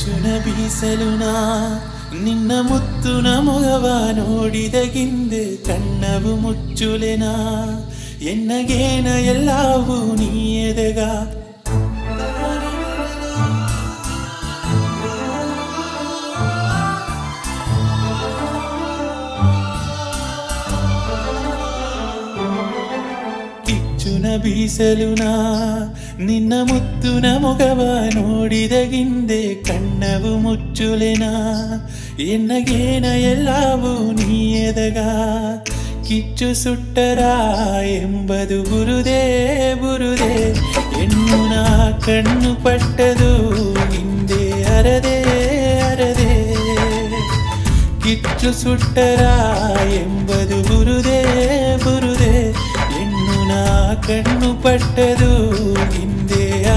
ಕಿಚ್ಚುನ ನಾ ನಿನ್ನ ಮುತ್ತುನ ಮೊಗವ ನೋಡಿದಗಿಂದೆ ಕಣ್ಣವು ಮುಚ್ಚುಲೆನ ಎನ್ನಗೇನ ಎಲ್ಲವೂ ನೀಯದಗ. ಬೀಸಲು ಬೀಸಲುನ ನಿನ್ನ ಮುತ್ತುನ ನೋಡಿದ ನೋಡಿದಗಿಂದೆ ಕಣ್ಣವು ಮುಚ್ಚುಲೆನ? ಎನ್ನಗೇನ ಎಲ್ಲವೂ ನೀಯದಗ? ಕಿಚ್ಚು ಸುಟ್ಟರ ಎಂಬದು ಬುರುದೇ ಬುರುದೇ ನಾ ಕಣ್ಣು ಪಟ್ಟದು ಹಿಂದೆ ಅರದೆ ಅರದೆ. ಕಿಚ್ಚು ಸುಟ್ಟರ ಎಂಬದು ಬುರುದೇ ಬುರುದೇ ನಾ ಕಣ್ಣು ಪಟ್ಟದು ಹಿಂದೆ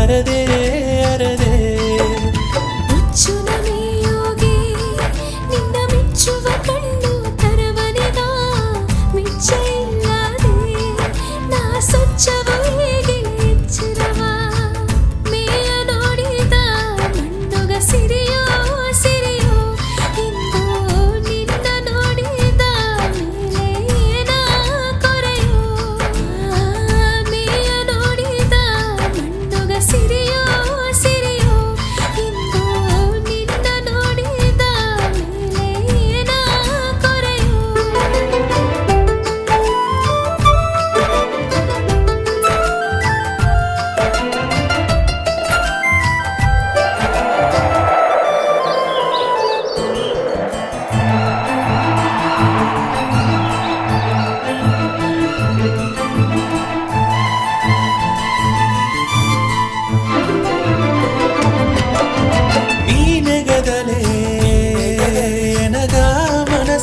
ಅರದೆ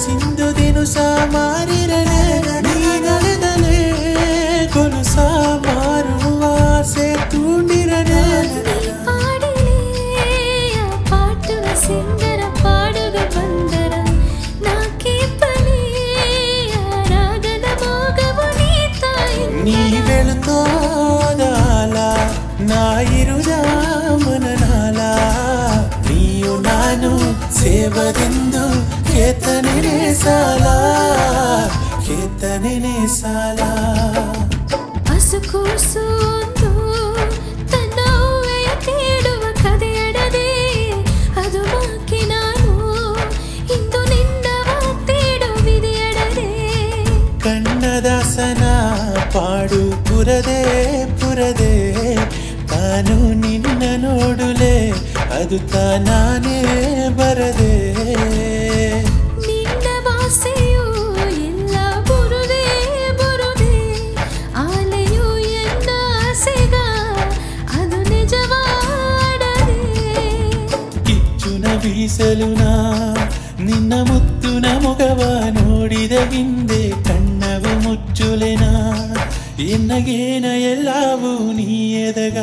ಸಿಂಧುದೇನು ಸಾಮಾರಿರಲೆ ನೀನಲೆದಲೆ ಕೊನುಸ ಮಾರುವ ಆಸೆ ತುಂಡಿರಲೆ ಪಾಟುವ ಸಿಂಗರ ಪಾಡುಗ ಬಂದರ ನಾಕೆ ಪಲಿ ರಾಗದ ಭೋಗವು ನೀತಾಯಿ ನೀ వెళుతోదాల నా ఇరుదామున నాలా నీయు నాను సేవదెందు ಕೇತನೆ ಸಾಲ ಕೇತನೆ ಸಾಲ ಹಸುಕೂಸು ಒಂದು ತನ್ನ ಹೂವೆಯ ತೇಡುವ ಕದೆಯಡದೆ ಅದು ನಾನು ಇಂದು ಕಣ್ಣದಾಸನ ಪಾಡು ಪುರದೆ ಪುರದೆ ತಾನು ನಿನ್ನ ನೋಡುಲೆ ಅದು ತಾನೇ ಬರದೆ. ಬೀಸಲುನ ನಿನ್ನ ಮುತ್ತುನ ಮುಖವ ನೋಡಿದ ಹಿಂದೆ ಕಣ್ಣವ ಮುಚ್ಚುಲೆನಾ ಎನ್ನಗೇನ ಎಲ್ಲವೂ ನೀ ಎದಗ.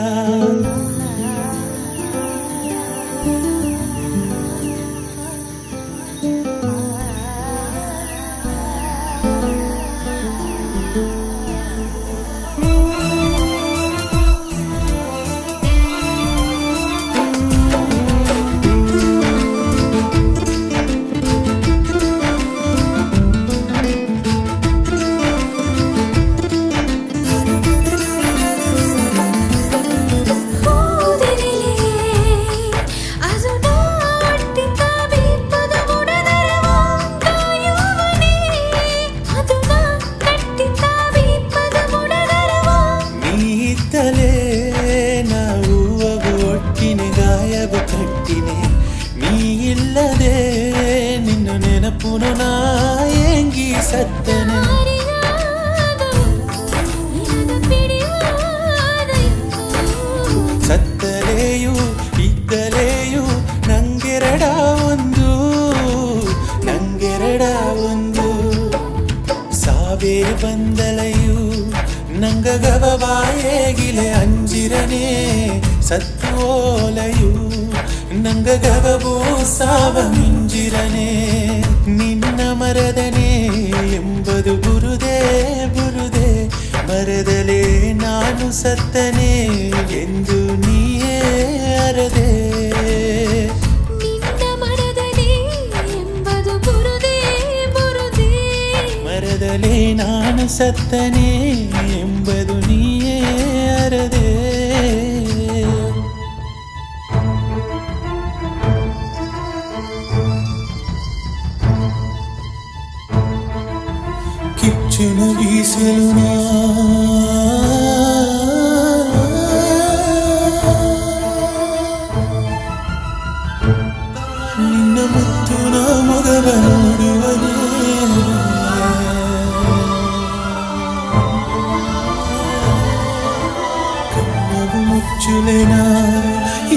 ಸತ್ತನೆ. ಸತ್ತಲೆಯೂ ಇದ್ದಲೆಯೂ ನಂಗೆರಡ ಒಂದು ನಂಗೆರಡ ಒಂದು. ಸಾವೇ ಬಂದಲೆಯು ನಂಗ ಗವವಾಯೇಗಿಲೆ ಅಂಜಿರನೆ, ಸತ್ತು ಓಲೆಯು ನಂಗ ಗವಬೋ ಸಾವ ಆತನೇ ಎಂದು ನೀಯೇ ಅರದೆ. ನಿನ್ನ ಮರದಲ್ಲಿ ಎಂಬುದು ಬುರುದೇ ಬುರುದೇ ಮರದಲ್ಲಿ ನಾನು ಸತ್ತನೇ. ಕಣ್ಣವು ಮುಚ್ಚುಲೆನ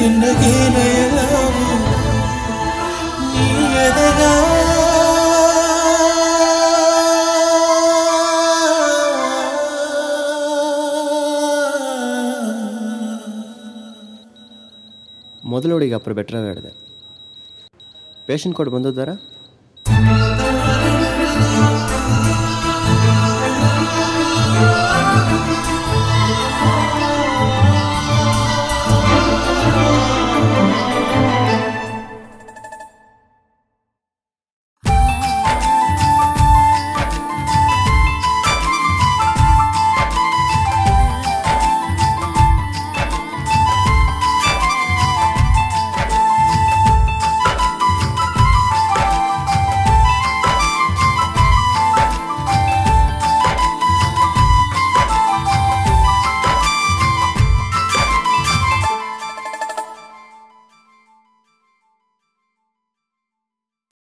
ಎನ್ನಗೇನೆಯಲಾವು ನೀ ಎದಗ ಮೊದಲು ಹುಡುಗಿ ಅಪ್ಪರು ಬೆಟ್ರ ಹೇಳಿದೆ ಪೇಷಂಟ್ ಕೊಟ್ಟು ಬಂದಿದ್ದಾರಾ